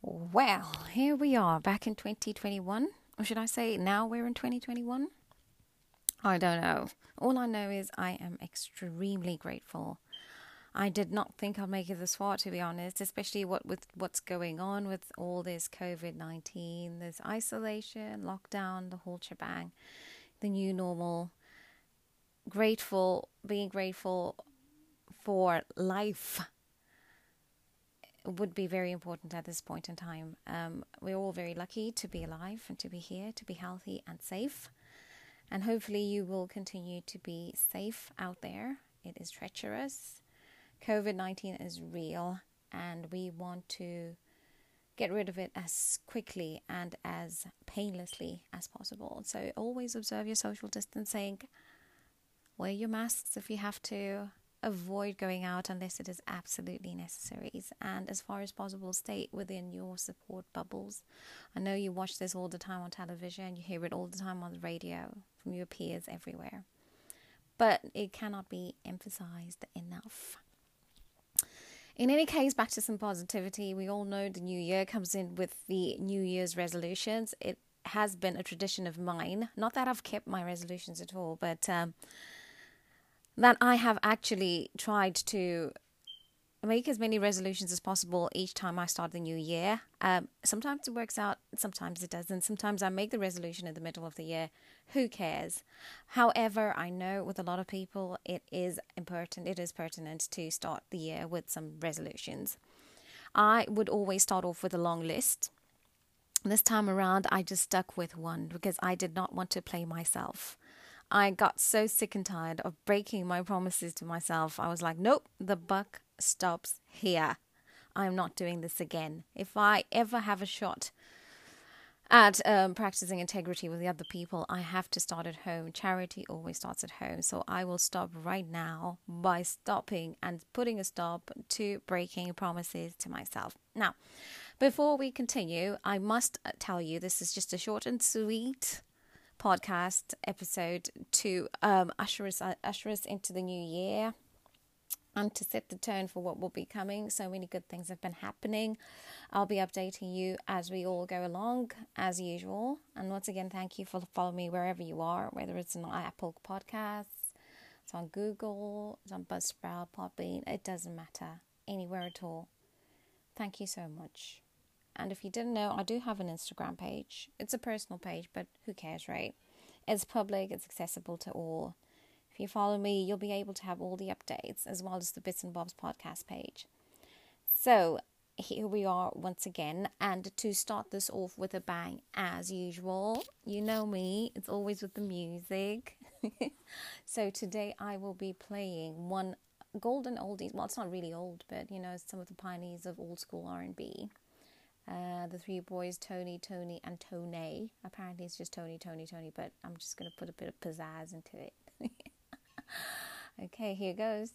Well, here we are back in 2021. Or should I say, now we're in 2021? I don't know. All I know is I am extremely grateful. I did not think I'd make it this far, to be honest, especially what with what's going on with all this COVID 19, this isolation, lockdown, the whole shebang, the new normal. Grateful, being grateful for life would be very important at this point in time. Um, we're all very lucky to be alive and to be here, to be healthy and safe. And hopefully, you will continue to be safe out there. It is treacherous. COVID 19 is real, and we want to get rid of it as quickly and as painlessly as possible. So, always observe your social distancing, wear your masks if you have to, avoid going out unless it is absolutely necessary. And as far as possible stay within your support bubbles. I know you watch this all the time on television. You hear it all the time on the radio from your peers everywhere. But it cannot be emphasized enough. In any case back to some positivity. We all know the new year comes in with the new year's resolutions. It has been a tradition of mine. Not that i've kept my resolutions at all but um, that I have actually tried to make as many resolutions as possible each time I start the new year. Um, sometimes it works out, sometimes it doesn't. Sometimes I make the resolution in the middle of the year. Who cares? However, I know with a lot of people it is important, it is pertinent to start the year with some resolutions. I would always start off with a long list. This time around, I just stuck with one because I did not want to play myself. I got so sick and tired of breaking my promises to myself. I was like, nope, the buck stops here. I'm not doing this again. If I ever have a shot at um, practicing integrity with the other people, I have to start at home. Charity always starts at home. So I will stop right now by stopping and putting a stop to breaking promises to myself. Now, before we continue, I must tell you this is just a short and sweet podcast episode to um, usher, us, uh, usher us into the new year and to set the tone for what will be coming. So many good things have been happening. I'll be updating you as we all go along, as usual. And once again, thank you for following me wherever you are, whether it's on Apple Podcasts, it's on Google, it's on Buzzsprout, Podbean, it doesn't matter, anywhere at all. Thank you so much. And if you didn't know, I do have an Instagram page. It's a personal page, but who cares, right? It's public, it's accessible to all. If you follow me, you'll be able to have all the updates as well as the Bits and Bobs podcast page. So, here we are once again, and to start this off with a bang, as usual, you know me, it's always with the music. so, today I will be playing one golden oldies. Well, it's not really old, but you know, some of the pioneers of old school R&B. Uh, the three boys, Tony, Tony, and Tony. Apparently, it's just Tony, Tony, Tony, but I'm just going to put a bit of pizzazz into it. okay, here goes.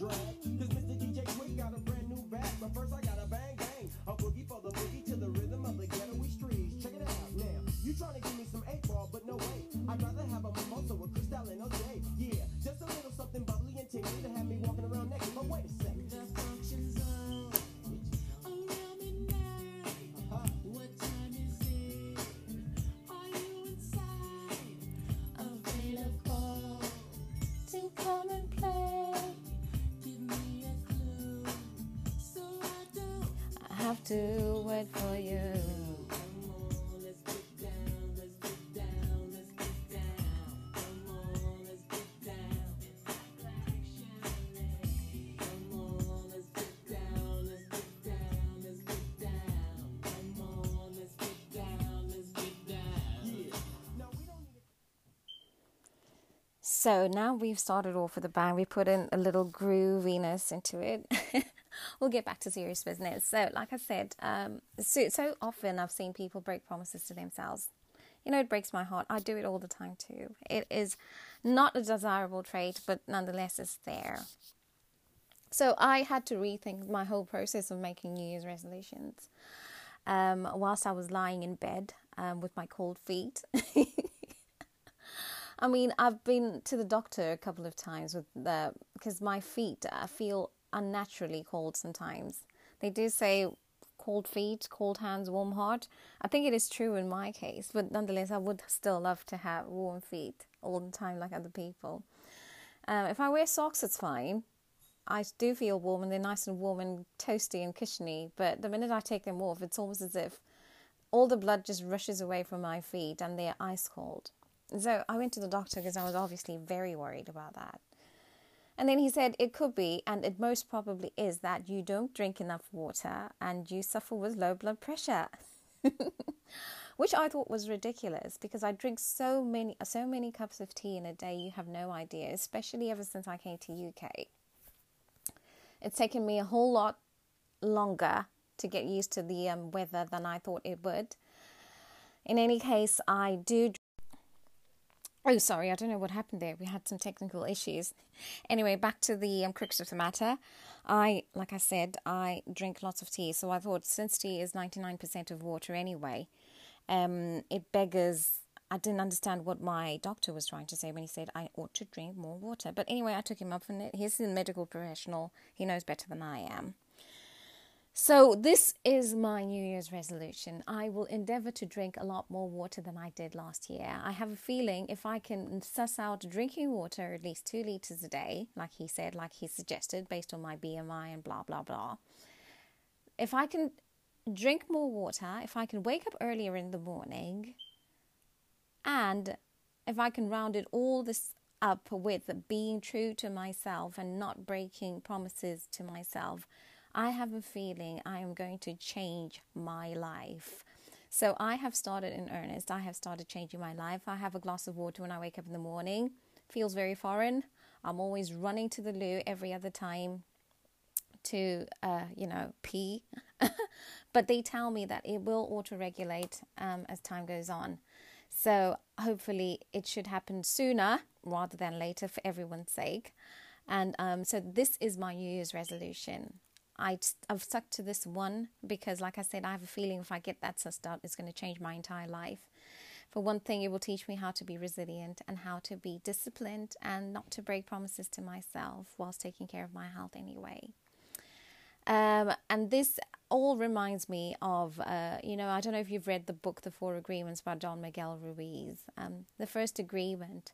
drag. Cause Mr. DJ Quik got a brand new bag, but first I got boogie for the boogie to the rhythm of the ghetto streets. Check it out now. You trying to give me some eight ball, but no way. To wait for you. So now we've started off with a bang. We put in a little grooviness into it. we'll get back to serious business. So, like I said, um, so, so often I've seen people break promises to themselves. You know, it breaks my heart. I do it all the time too. It is not a desirable trait, but nonetheless, it's there. So I had to rethink my whole process of making New Year's resolutions. Um, whilst I was lying in bed um, with my cold feet. I mean, I've been to the doctor a couple of times with the because my feet I feel unnaturally cold sometimes. They do say cold feet, cold hands, warm heart. I think it is true in my case, but nonetheless, I would still love to have warm feet all the time like other people. Um, if I wear socks, it's fine. I do feel warm and they're nice and warm and toasty and cushiony, but the minute I take them off, it's almost as if all the blood just rushes away from my feet and they're ice cold. So I went to the doctor because I was obviously very worried about that. And then he said it could be, and it most probably is, that you don't drink enough water and you suffer with low blood pressure. Which I thought was ridiculous because I drink so many so many cups of tea in a day you have no idea, especially ever since I came to UK. It's taken me a whole lot longer to get used to the um, weather than I thought it would. In any case, I do. Oh, sorry, I don't know what happened there. We had some technical issues. Anyway, back to the um, crux of the matter. I, like I said, I drink lots of tea. So I thought since tea is 99% of water anyway, um, it beggars. I didn't understand what my doctor was trying to say when he said I ought to drink more water. But anyway, I took him up on it. He's a medical professional, he knows better than I am. So, this is my New Year's resolution. I will endeavor to drink a lot more water than I did last year. I have a feeling if I can suss out drinking water at least two liters a day, like he said, like he suggested, based on my BMI and blah, blah, blah. If I can drink more water, if I can wake up earlier in the morning, and if I can round it all this up with being true to myself and not breaking promises to myself I have a feeling I am going to change my life. So I have started in earnest. I have started changing my life. I have a glass of water when I wake up in the morning. Feels very foreign. I'm always running to the loo every other time to, uh, you know, pee. but they tell me that it will auto regulate um, as time goes on. So hopefully it should happen sooner rather than later for everyone's sake. And um, so this is my New Year's resolution. I, I've stuck to this one because, like I said, I have a feeling if I get that sussed out, it's going to change my entire life. For one thing, it will teach me how to be resilient and how to be disciplined and not to break promises to myself whilst taking care of my health anyway. Um, and this all reminds me of, uh, you know, I don't know if you've read the book, The Four Agreements by Don Miguel Ruiz. Um, the first agreement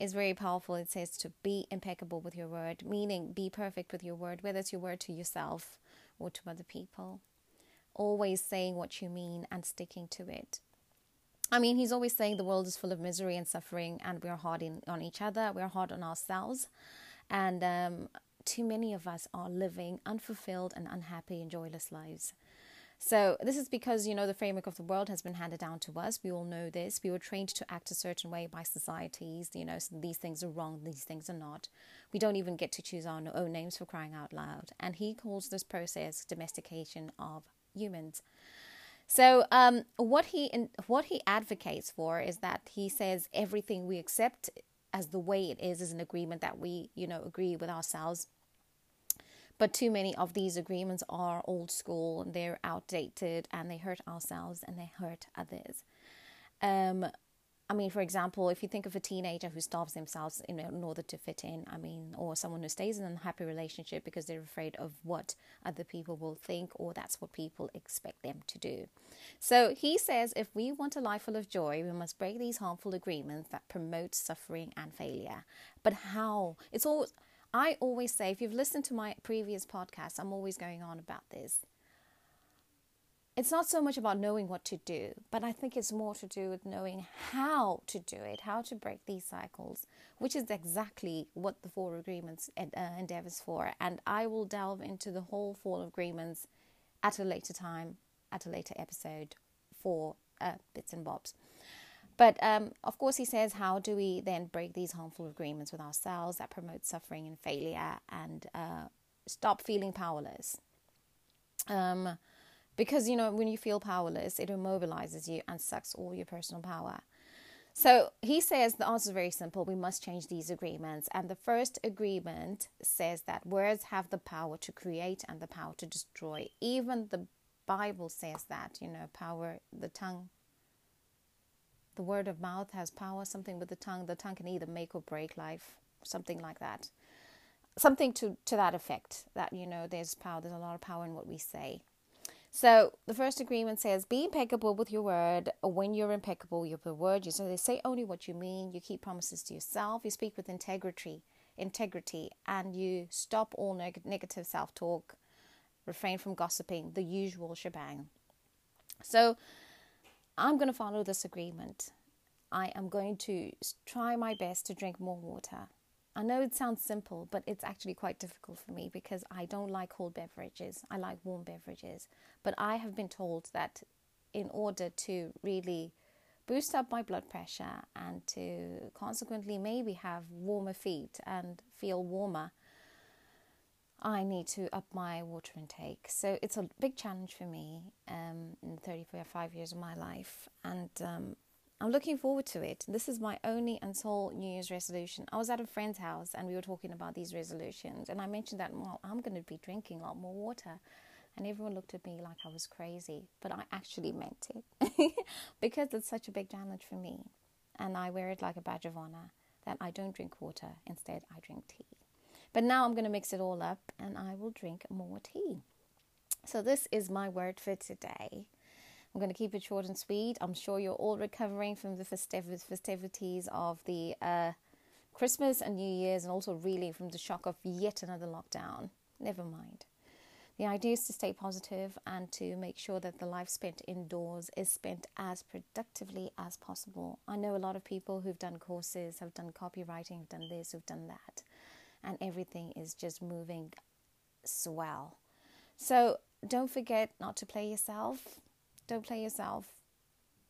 is very powerful. It says to be impeccable with your word, meaning be perfect with your word, whether it's your word to yourself or to other people. Always saying what you mean and sticking to it. I mean, he's always saying the world is full of misery and suffering, and we're hard in, on each other, we're hard on ourselves. And um, too many of us are living unfulfilled and unhappy and joyless lives. So this is because you know the framework of the world has been handed down to us. We all know this. We were trained to act a certain way by societies. You know, so these things are wrong, these things are not. We don't even get to choose our own names for crying out loud. And he calls this process domestication of humans. So um, what he in, what he advocates for is that he says everything we accept as the way it is is an agreement that we you know agree with ourselves but too many of these agreements are old school and they're outdated and they hurt ourselves and they hurt others. Um, I mean, for example, if you think of a teenager who starves themselves in, in, order to fit in, I mean, or someone who stays in an unhappy relationship because they're afraid of what other people will think or that's what people expect them to do. So he says if we want a life full of joy, we must break these harmful agreements that promote suffering and failure. But how? It's all I always say, if you've listened to my previous podcast, I'm always going on about this. It's not so much about knowing what to do, but I think it's more to do with knowing how to do it, how to break these cycles, which is exactly what the Four Agreements uh, endeavors for. And I will delve into the whole Four Agreements at a later time, at a later episode for uh, bits and bobs. But um, of course, he says, how do we then break these harmful agreements with ourselves that promote suffering and failure and uh, stop feeling powerless? Um, because, you know, when you feel powerless, it immobilizes you and sucks all your personal power. So he says the answer is very simple. We must change these agreements. And the first agreement says that words have the power to create and the power to destroy. Even the Bible says that, you know, power, the tongue, the word of mouth has power, something with the tongue. The tongue can either make or break life, something like that. Something to, to that effect that, you know, there's power, there's a lot of power in what we say. So the first agreement says, "Be impeccable with your word. When you're impeccable your word, you so they say only what you mean. You keep promises to yourself. You speak with integrity, integrity, and you stop all neg- negative self-talk. Refrain from gossiping. The usual shebang." So I'm going to follow this agreement. I am going to try my best to drink more water. I know it sounds simple, but it's actually quite difficult for me because I don't like cold beverages. I like warm beverages. But I have been told that in order to really boost up my blood pressure and to consequently maybe have warmer feet and feel warmer, I need to up my water intake. So it's a big challenge for me um, in 35 years of my life. And um, I'm looking forward to it. This is my only and sole New Year's resolution. I was at a friend's house and we were talking about these resolutions, and I mentioned that, well, I'm going to be drinking a lot more water. And everyone looked at me like I was crazy, but I actually meant it because it's such a big challenge for me. And I wear it like a badge of honor that I don't drink water, instead, I drink tea. But now I'm going to mix it all up and I will drink more tea. So, this is my word for today. I'm going to keep it short and sweet. I'm sure you're all recovering from the festiv- festivities of the uh, Christmas and New Year's, and also really from the shock of yet another lockdown. Never mind. The idea is to stay positive and to make sure that the life spent indoors is spent as productively as possible. I know a lot of people who've done courses, have done copywriting, have done this, who've done that, and everything is just moving swell. So don't forget not to play yourself don't play yourself.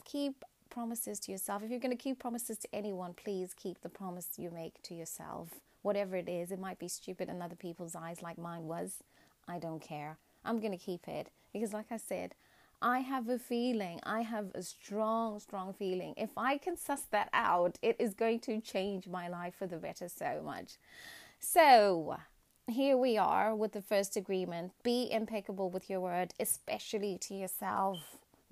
Keep promises to yourself. If you're going to keep promises to anyone, please keep the promise you make to yourself. Whatever it is, it might be stupid in other people's eyes, like mine was. I don't care. I'm going to keep it because, like I said, I have a feeling, I have a strong, strong feeling. If I can suss that out, it is going to change my life for the better so much. So, here we are with the first agreement be impeccable with your word, especially to yourself.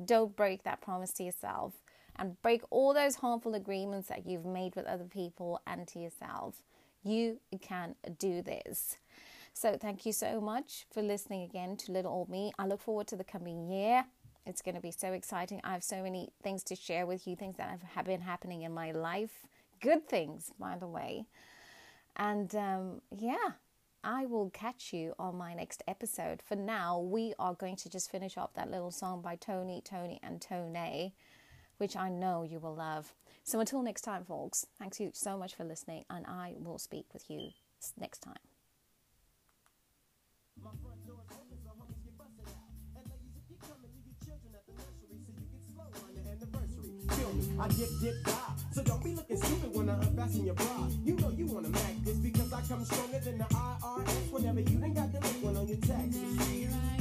Don't break that promise to yourself and break all those harmful agreements that you've made with other people and to yourself. You can do this. So, thank you so much for listening again to Little Old Me. I look forward to the coming year. It's going to be so exciting. I have so many things to share with you, things that have been happening in my life. Good things, by the way. And um, yeah, I will catch you on my next episode. For now, we are going to just finish up that little song by Tony, Tony, and Tone, which I know you will love. So until next time, folks, thanks you so much for listening, and I will speak with you next time. I die. So don't be looking stupid when I unfasten your bra. You know you wanna mac this because I come stronger than the IRS. Whenever you ain't got the one on your taxes.